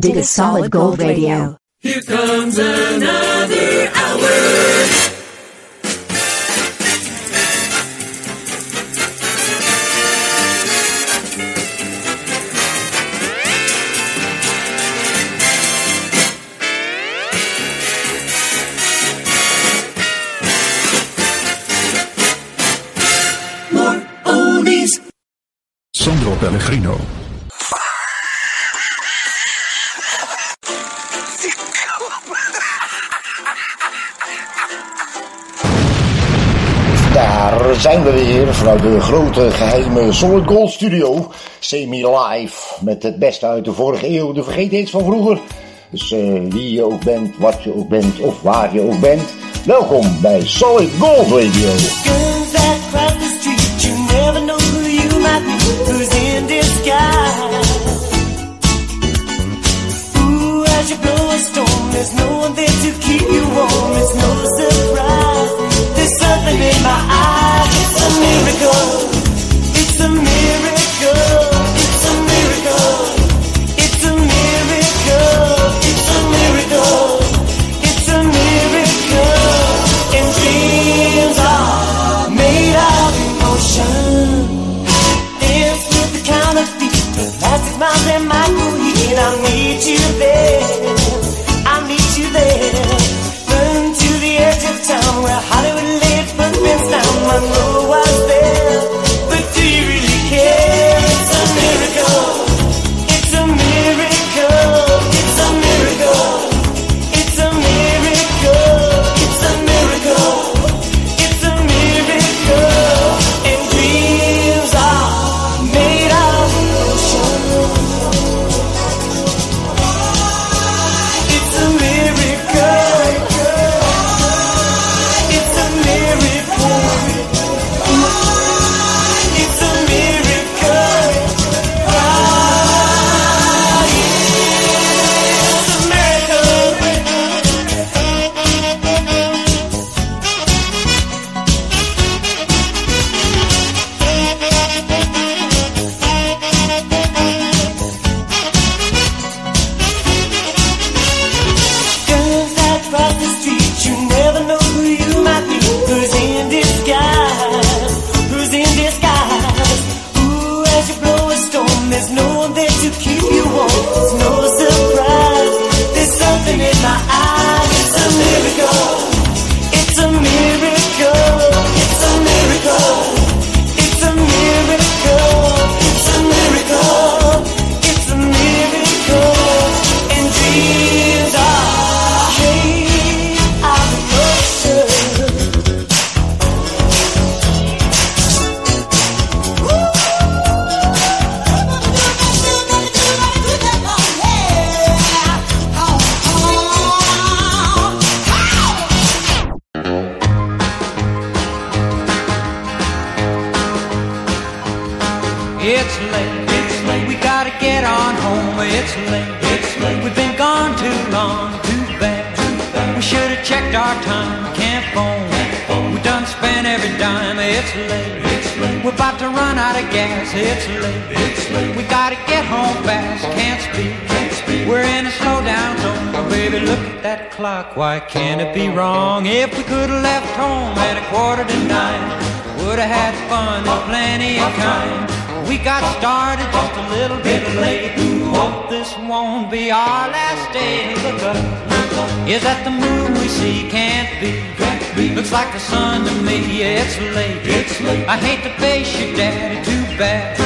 Dit a Solid Gold Radio. Here comes another hour. More oldies. Sandro Pellegrino. Zijn we weer vanuit de grote geheime Solid Gold Studio. Semi-live met het beste uit de vorige eeuw, de vergetenheid van vroeger. Dus eh, wie je ook bent, wat je ook bent of waar je ook bent. Welkom bij Solid Gold Radio. There's no one keep you warm. It's no miracle. Is that the moon we see? Can't be. Looks like the sun to me. Yeah, it's late. It's late. I hate to face your daddy. Too bad.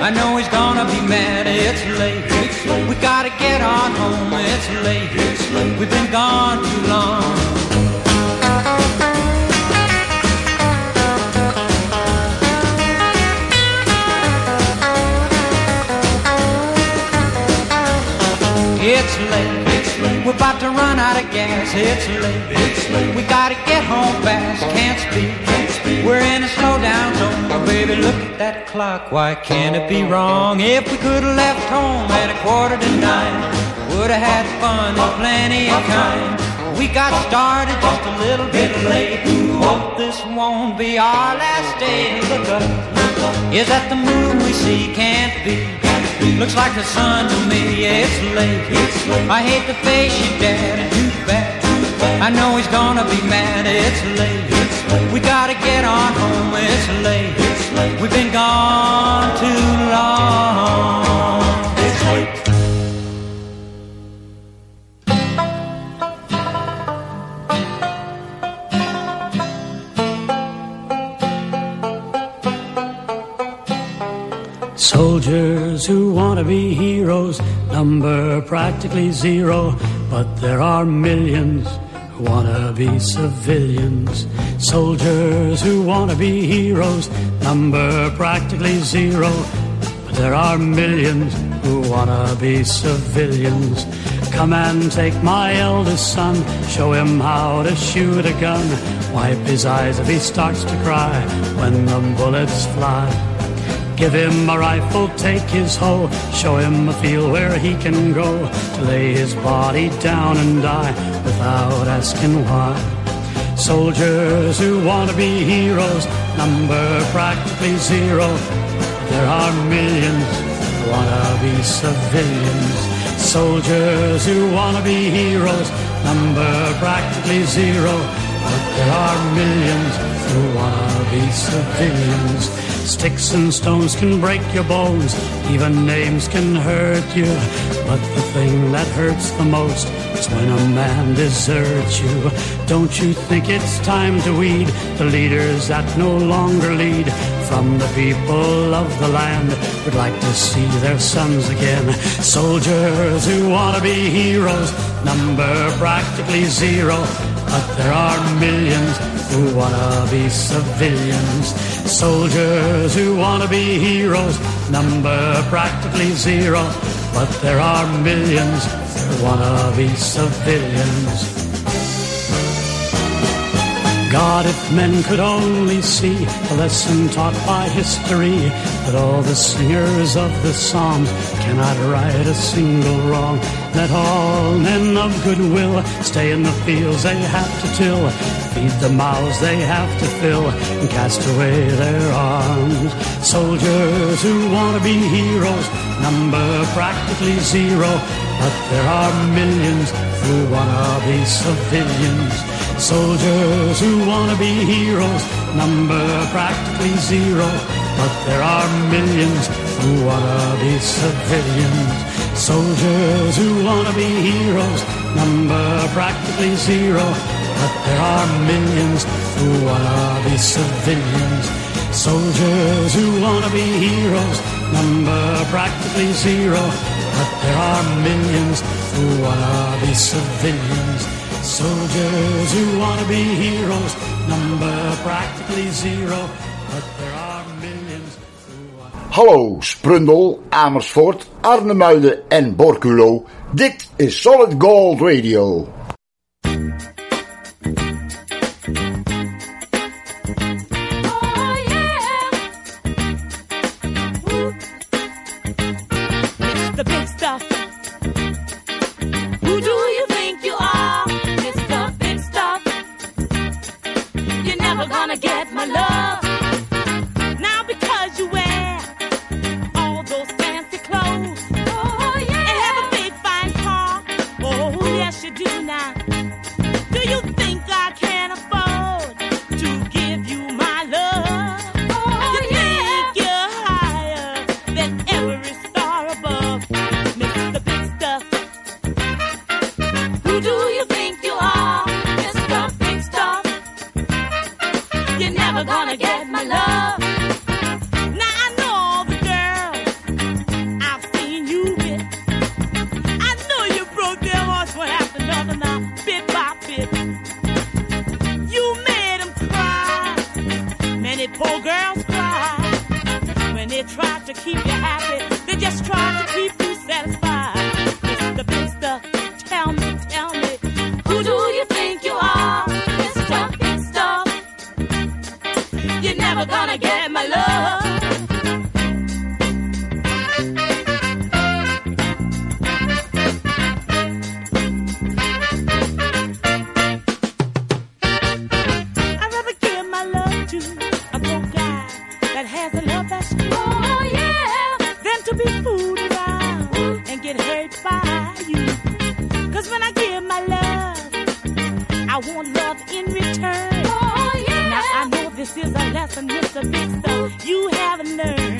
I know he's gonna be mad. It's late. It's late. We gotta get on home. It's late. Gas. It's late. It's late. We gotta get home fast. Can't speak. Can't speak. We're in a slowdown zone. Oh, baby, look at that clock. Why can't it be wrong? If we could have left home at a quarter to nine, would have had fun and plenty of time. We got started just a little bit late. Hope this won't be our last day. Look up. Is that the moon we see? Can't be. Looks like the sun to me, it's late. It's late. I hate to face you, Daddy, too bad. I know he's gonna be mad, it's late. It's late. We gotta get on home, it's late. It's late. We've been gone too long. It's late. Soldiers who want to be heroes number practically zero, but there are millions to be civilians. Soldiers who want to be heroes number practically zero, but there are millions who want to be civilians. Come and take my eldest son, show him how to shoot a gun. Wipe his eyes if he starts to cry when the bullets fly. Give him a rifle, take his hoe, show him a field where he can go to lay his body down and die without asking why. Soldiers who want to be heroes number practically zero. There are millions who want to be civilians. Soldiers who want to be heroes number practically zero. But there are millions who want to be civilians. Sticks and stones can break your bones, even names can hurt you. But the thing that hurts the most is when a man deserts you. Don't you think it's time to weed the leaders that no longer lead? From the people of the land would like to see their sons again. Soldiers who want to be heroes number practically zero. But there are millions who wanna be civilians. Soldiers who wanna be heroes, number practically zero. But there are millions who wanna be civilians. God, if men could only see the lesson taught by history, that all the singers of the Psalms cannot right a single wrong. Let all men of goodwill stay in the fields they have to till, feed the mouths they have to fill, and cast away their arms. Soldiers who want to be heroes number practically zero, but there are millions who want to be civilians. Soldiers who want to be heroes number practically zero, but there are millions who want to be civilians. Soldiers who want to be heroes number practically zero, but there are millions who want to be civilians. Soldiers who want to be heroes number practically zero, but there are millions who want to be civilians. Soldiers who want to be heroes number practically zero, but there are millions who Hallo Sprundel, Amersfoort, Arnhemuiden en Borculo. Dit is Solid Gold Radio. be fooled around and get hurt by you. Cause when I give my love, I want love in return. Oh, yeah. Now I know this is a lesson, Mr. Big Stuff you haven't learned.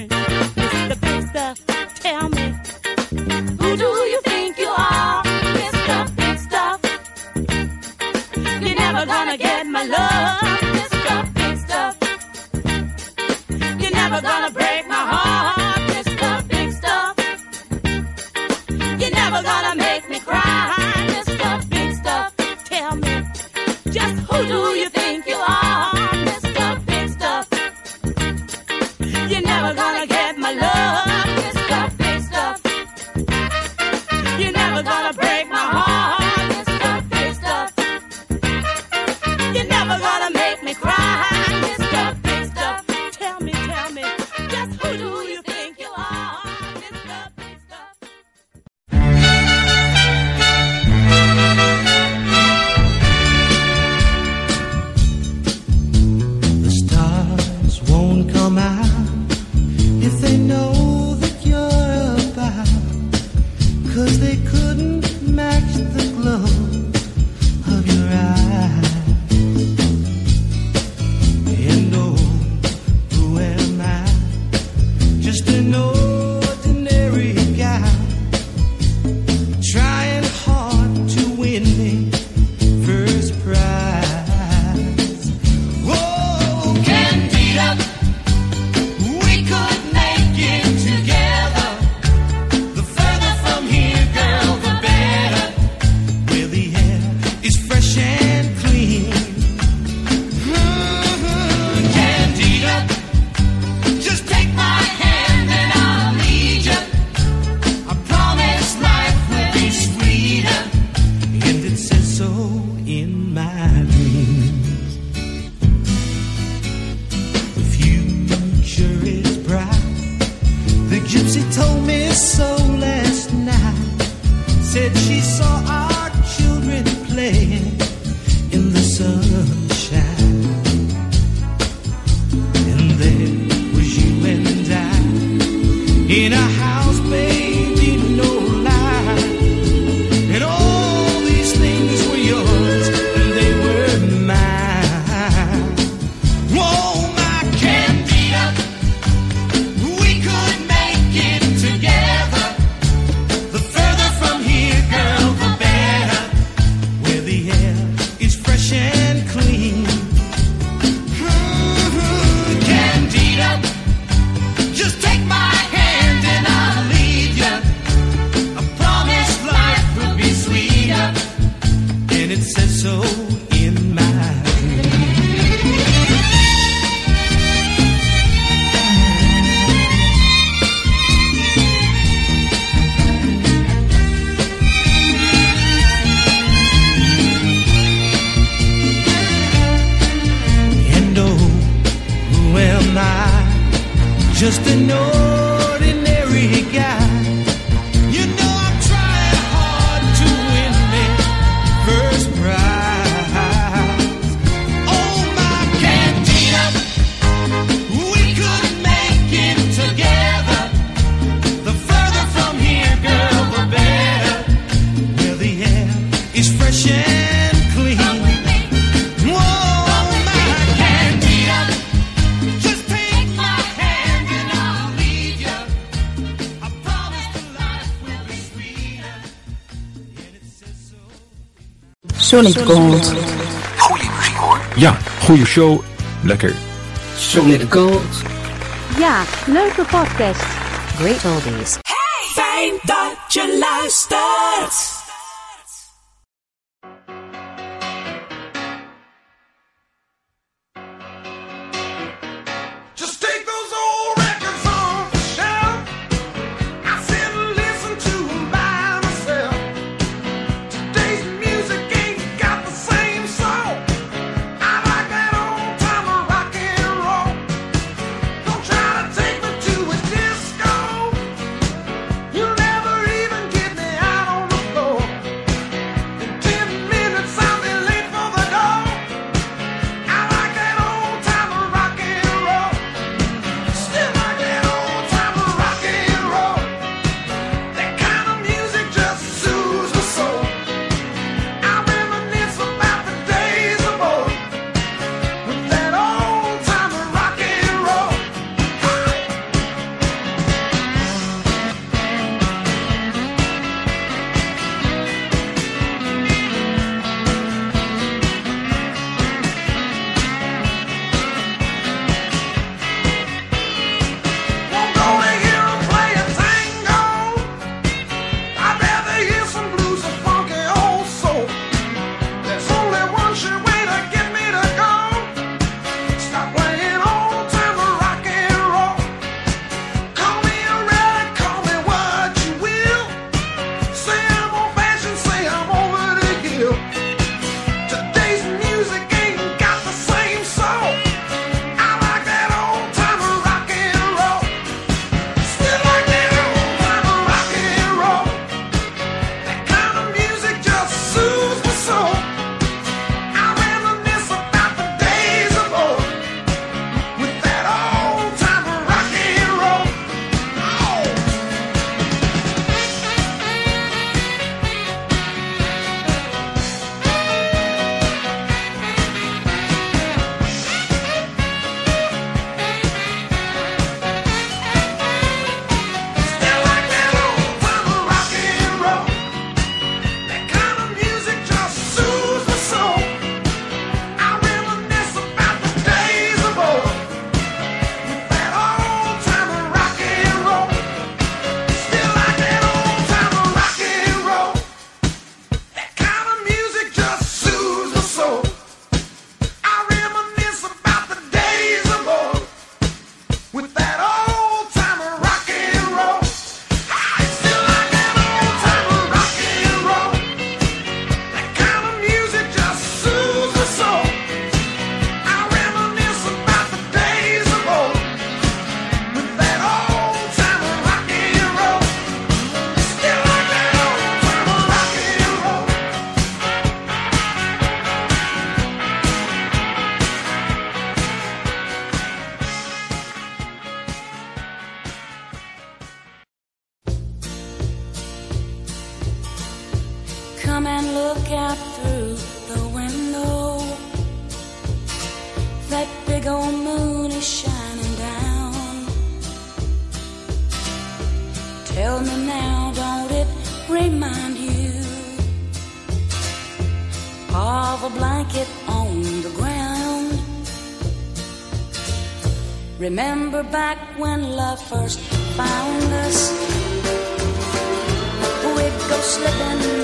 Gold. Goeie muziek. Ja, goede show. Lekker. Sonic Gold. Ja, leuke podcast. Great oldies. Hey, fijn dat je luistert. Remember back when love first found us? We'd go slipping.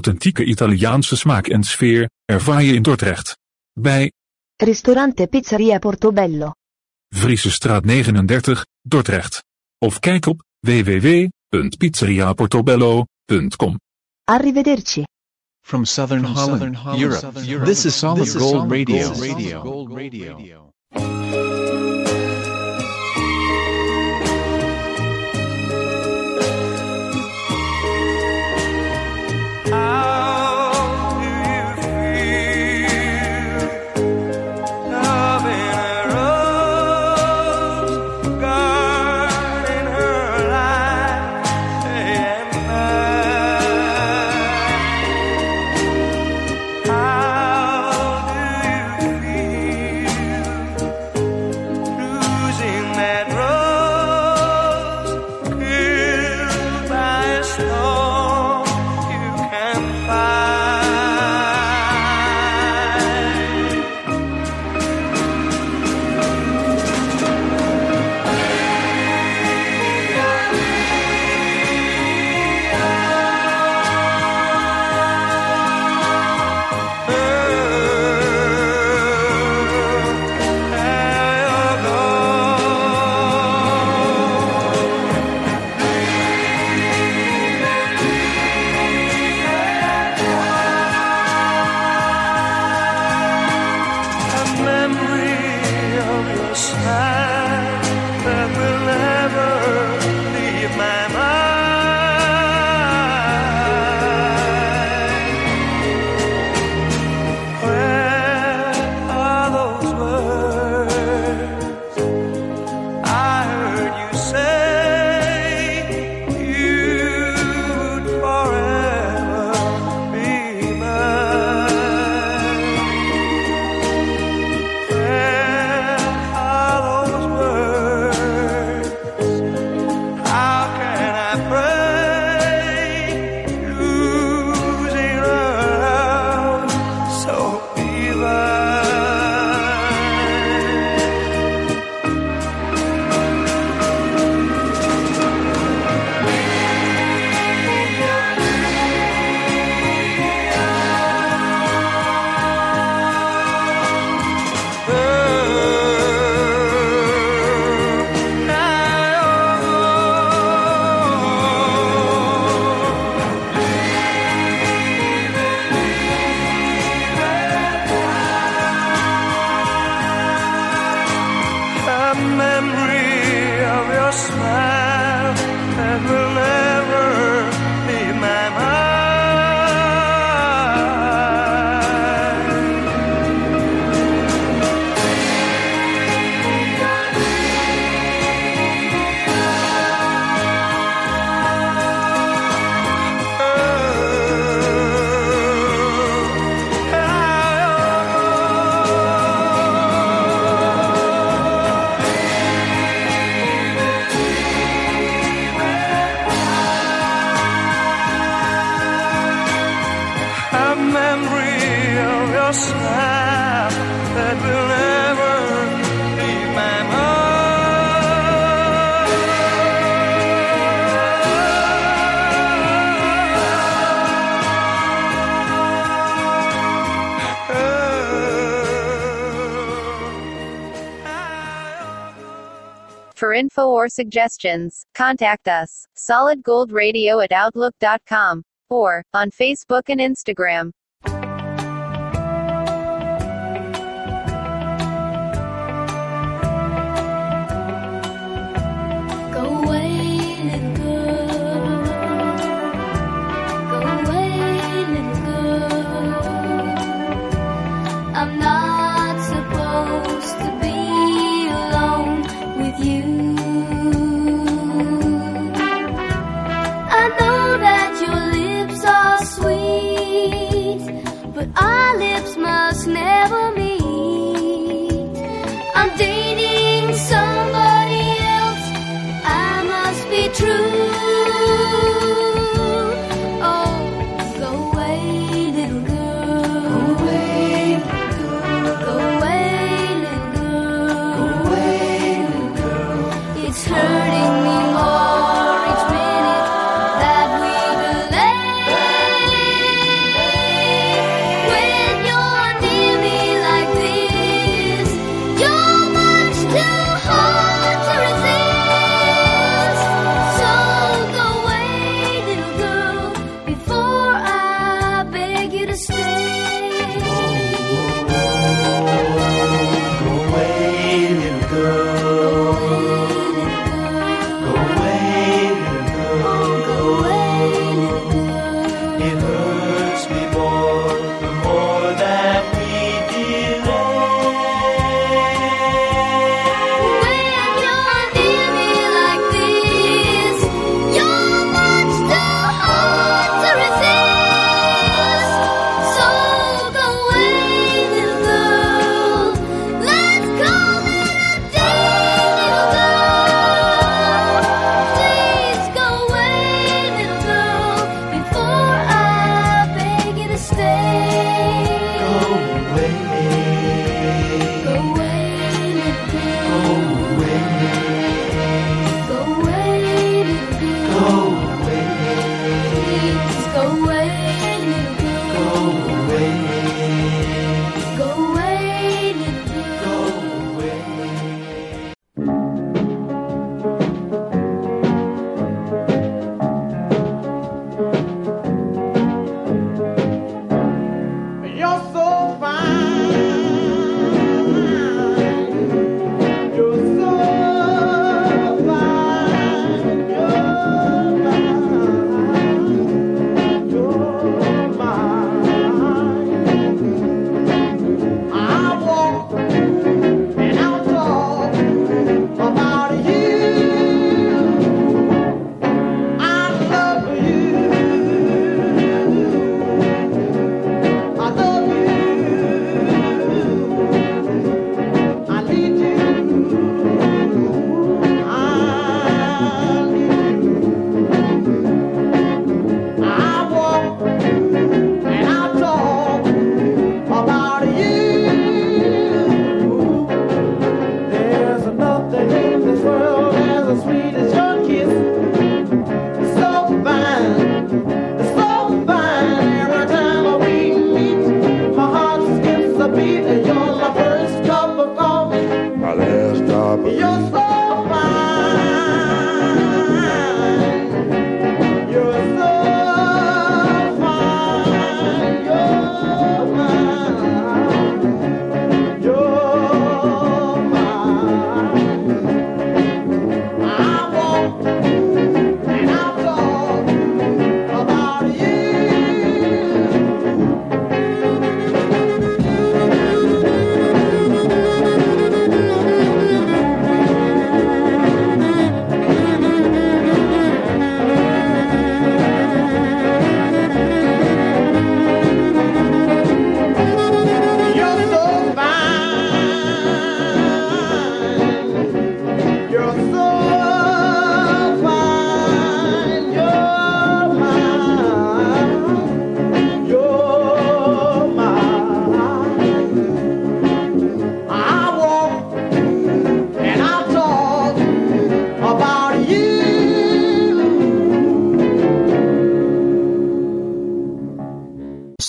authentieke Italiaanse smaak en sfeer, ervaar je in Dordrecht. Bij Ristorante Pizzeria Portobello. Friese straat 39, Dordrecht. Of kijk op www.pizzeriaportobello.com. Arrivederci. From Southern Holland, Europe. This is Solid, Gold Radio. info or suggestions, contact us, solidgoldradio at outlook.com, or on Facebook and Instagram. Música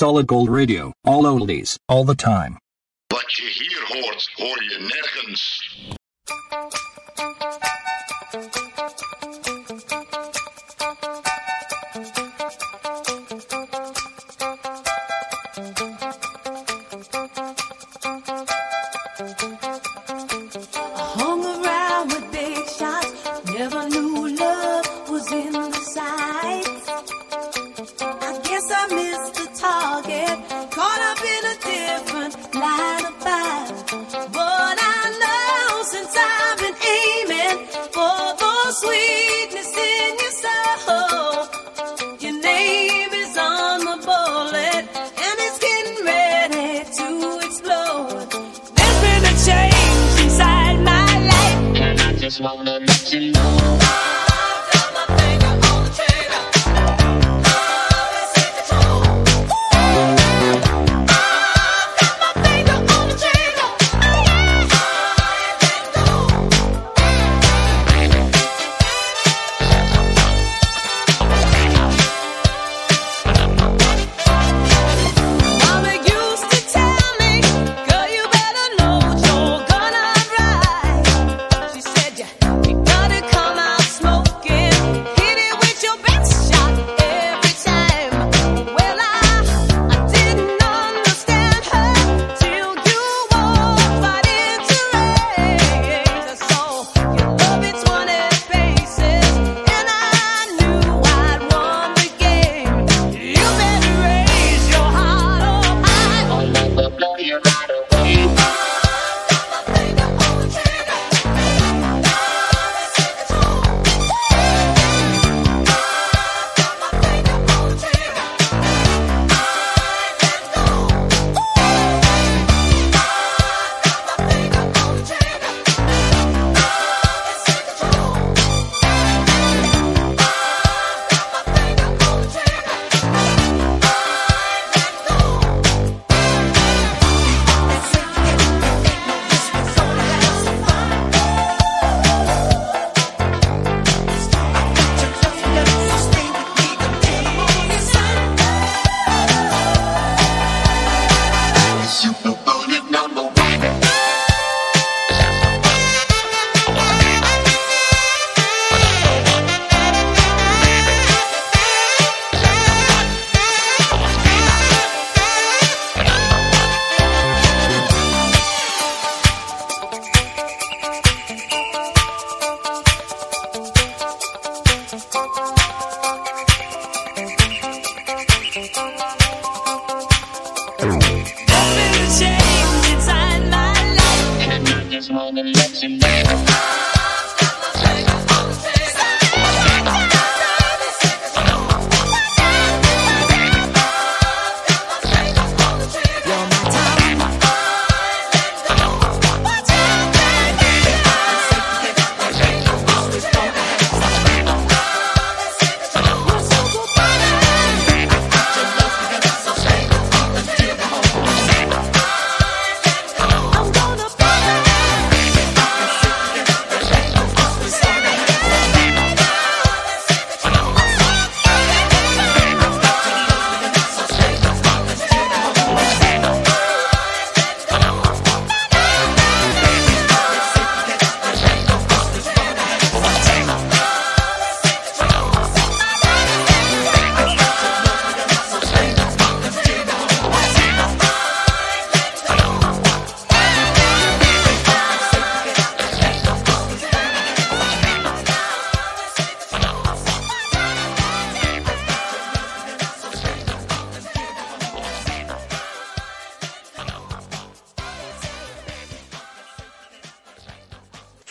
Solid Gold Radio, all oldies, all the time.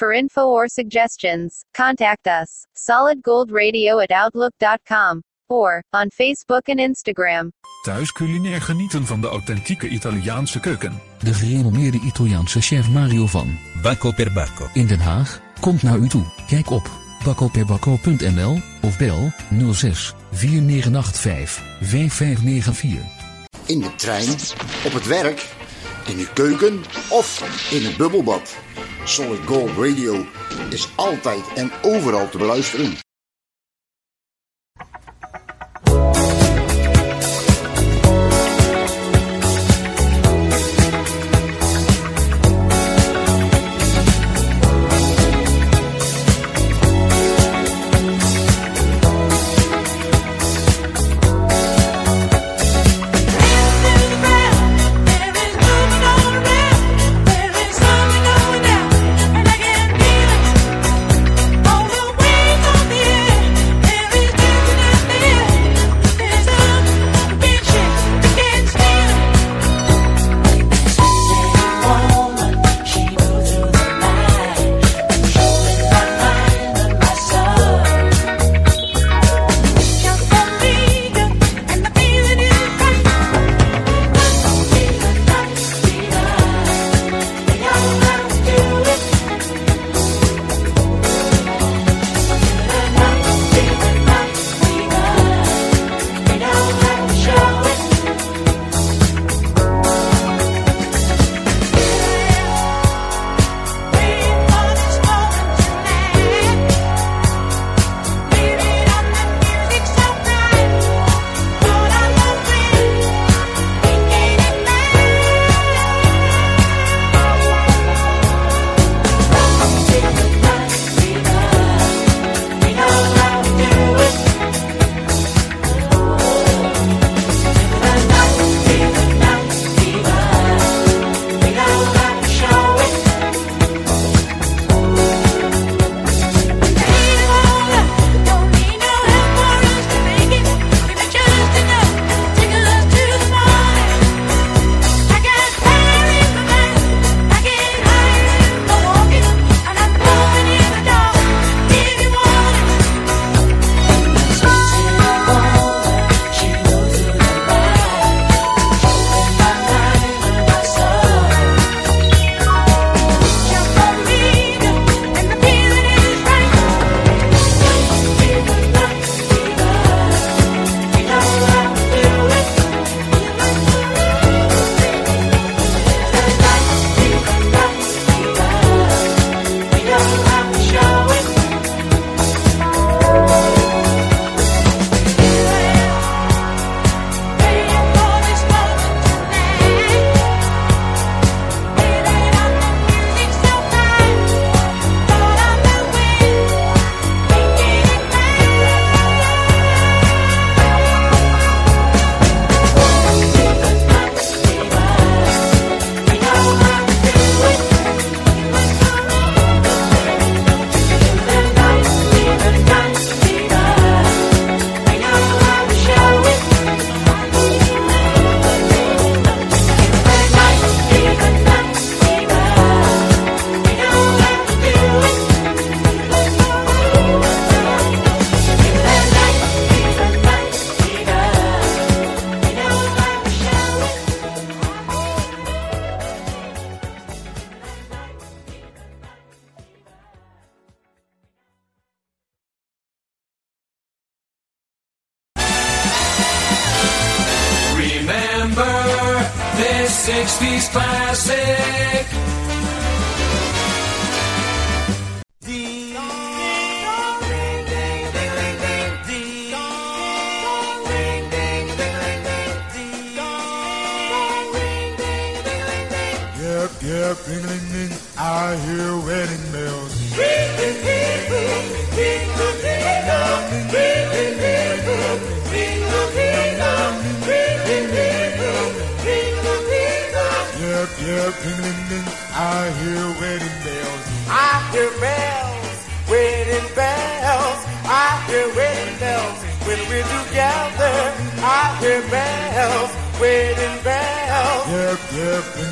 For info or suggestions, contact us, solidgoldradio at outlook.com, or on Facebook en Instagram. Thuis culinair genieten van de authentieke Italiaanse keuken. De gerenommeerde Italiaanse chef Mario van Bacco per Bacco in Den Haag komt naar u toe. Kijk op baccoperbacco.nl of bel 06 4985 5594. In de trein, op het werk in de keuken of in het bubbelbad. Solid Gold Radio is altijd en overal te beluisteren.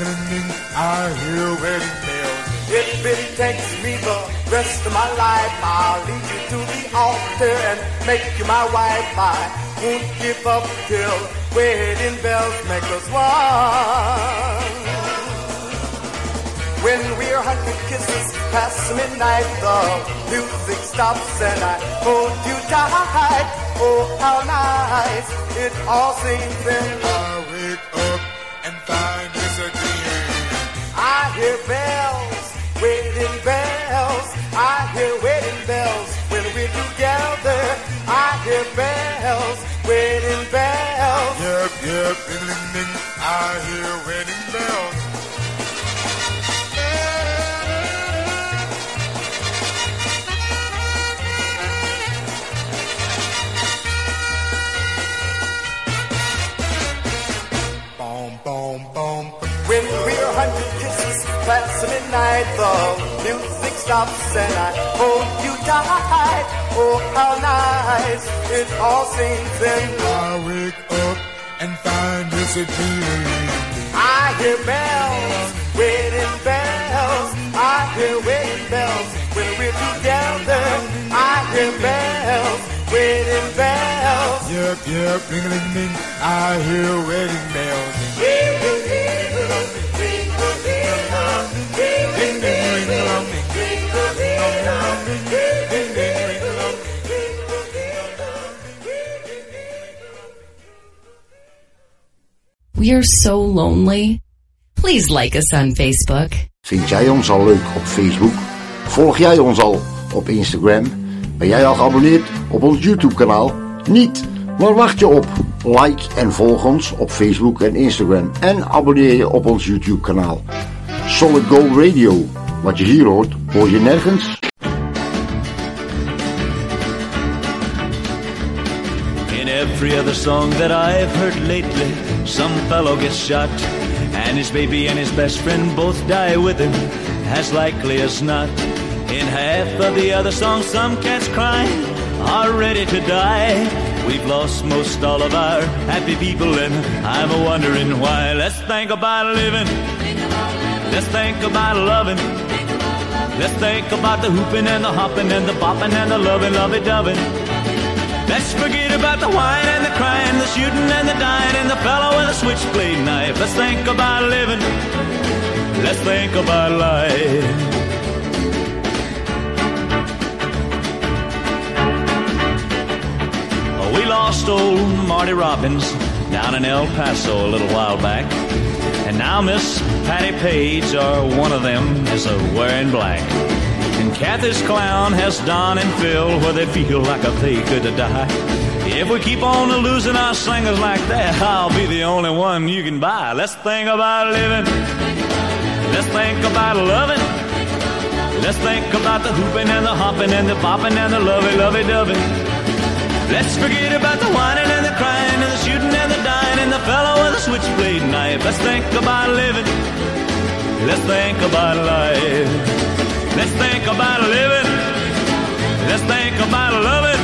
I hear wedding bells. If it takes me the rest of my life, I'll lead you to the altar and make you my wife. I won't give up till wedding bells make us one. When we're hundred kisses past midnight, the music stops and I hold you tight. Oh, how nice it all seems then. I hear bells, wedding bells. I hear wedding bells when we're together. I hear bells, wedding bells. Yep, yep, ding ding ding. I hear wedding bells. Past midnight, the music stops and I hold you tight. Oh, how nice it all seems then. I wake up and find it's a dream. I hear bells, wedding bells. I hear wedding bells when we're together. I hear bells, wedding bells. Yep, yep, ding ding ding. I hear wedding bells. Ding We are so lonely. Please like us on Facebook. Vind jij ons al leuk op Facebook? Volg jij ons al op Instagram? Ben jij al geabonneerd op ons YouTube kanaal? Niet? Waar wacht je op? Like en volg ons op Facebook en Instagram. En abonneer je op ons YouTube kanaal. Solid Gold Radio. Wat je hier hoort, hoor je nergens. In every other song that I've heard lately, some fellow gets shot, and his baby and his best friend both die with him, as likely as not. In half of the other songs, some cats crying are ready to die. We've lost most all of our happy people, and I'm a wondering why. Let's think about living. Let's think about loving. Let's think about the hooping and the hopping and the bopping and the loving, lovey doving. Let's forget about the wine and the crying, the shooting and the dying, and the fellow with a switchblade knife. Let's think about living. Let's think about life. We lost old Marty Robbins down in El Paso a little while back. And now Miss Patti Page, or one of them, is a wearing black. And Cathy's clown has Don and Phil where they feel like a they could die. If we keep on losing our singers like that, I'll be the only one you can buy. Let's think about living. Let's think about loving. Let's think about the hooping and the hopping and the bopping and the lovey, lovey, doving. Let's forget about the whining and the crying and the shooting and the and the fellow with a switchblade knife. Let's think about living. Let's think about life. Let's think about living. Let's think about loving.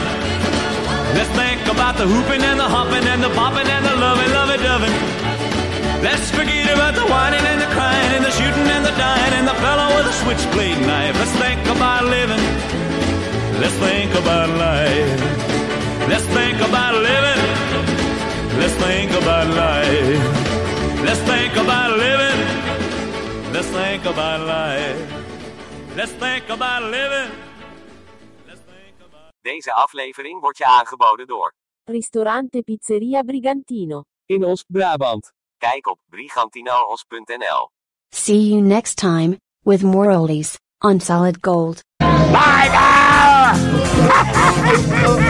Let's think about the hooping and the hopping and the bopping and the loving, lovey, doving. Let's forget about the whining and the crying and the shooting and the dying and the fellow with a switchblade knife. Let's think about living. Let's think about life. Let's think about living. Let's think about life. Let's think about living. Let's think about life. Let's think about living. Deze aflevering wordt je aangeboden door Ristorante Pizzeria Brigantino. In Oost-Brabant. Kijk op brigantinaals.nl. See you next time, with more oldies, on Solid Gold. Bye now!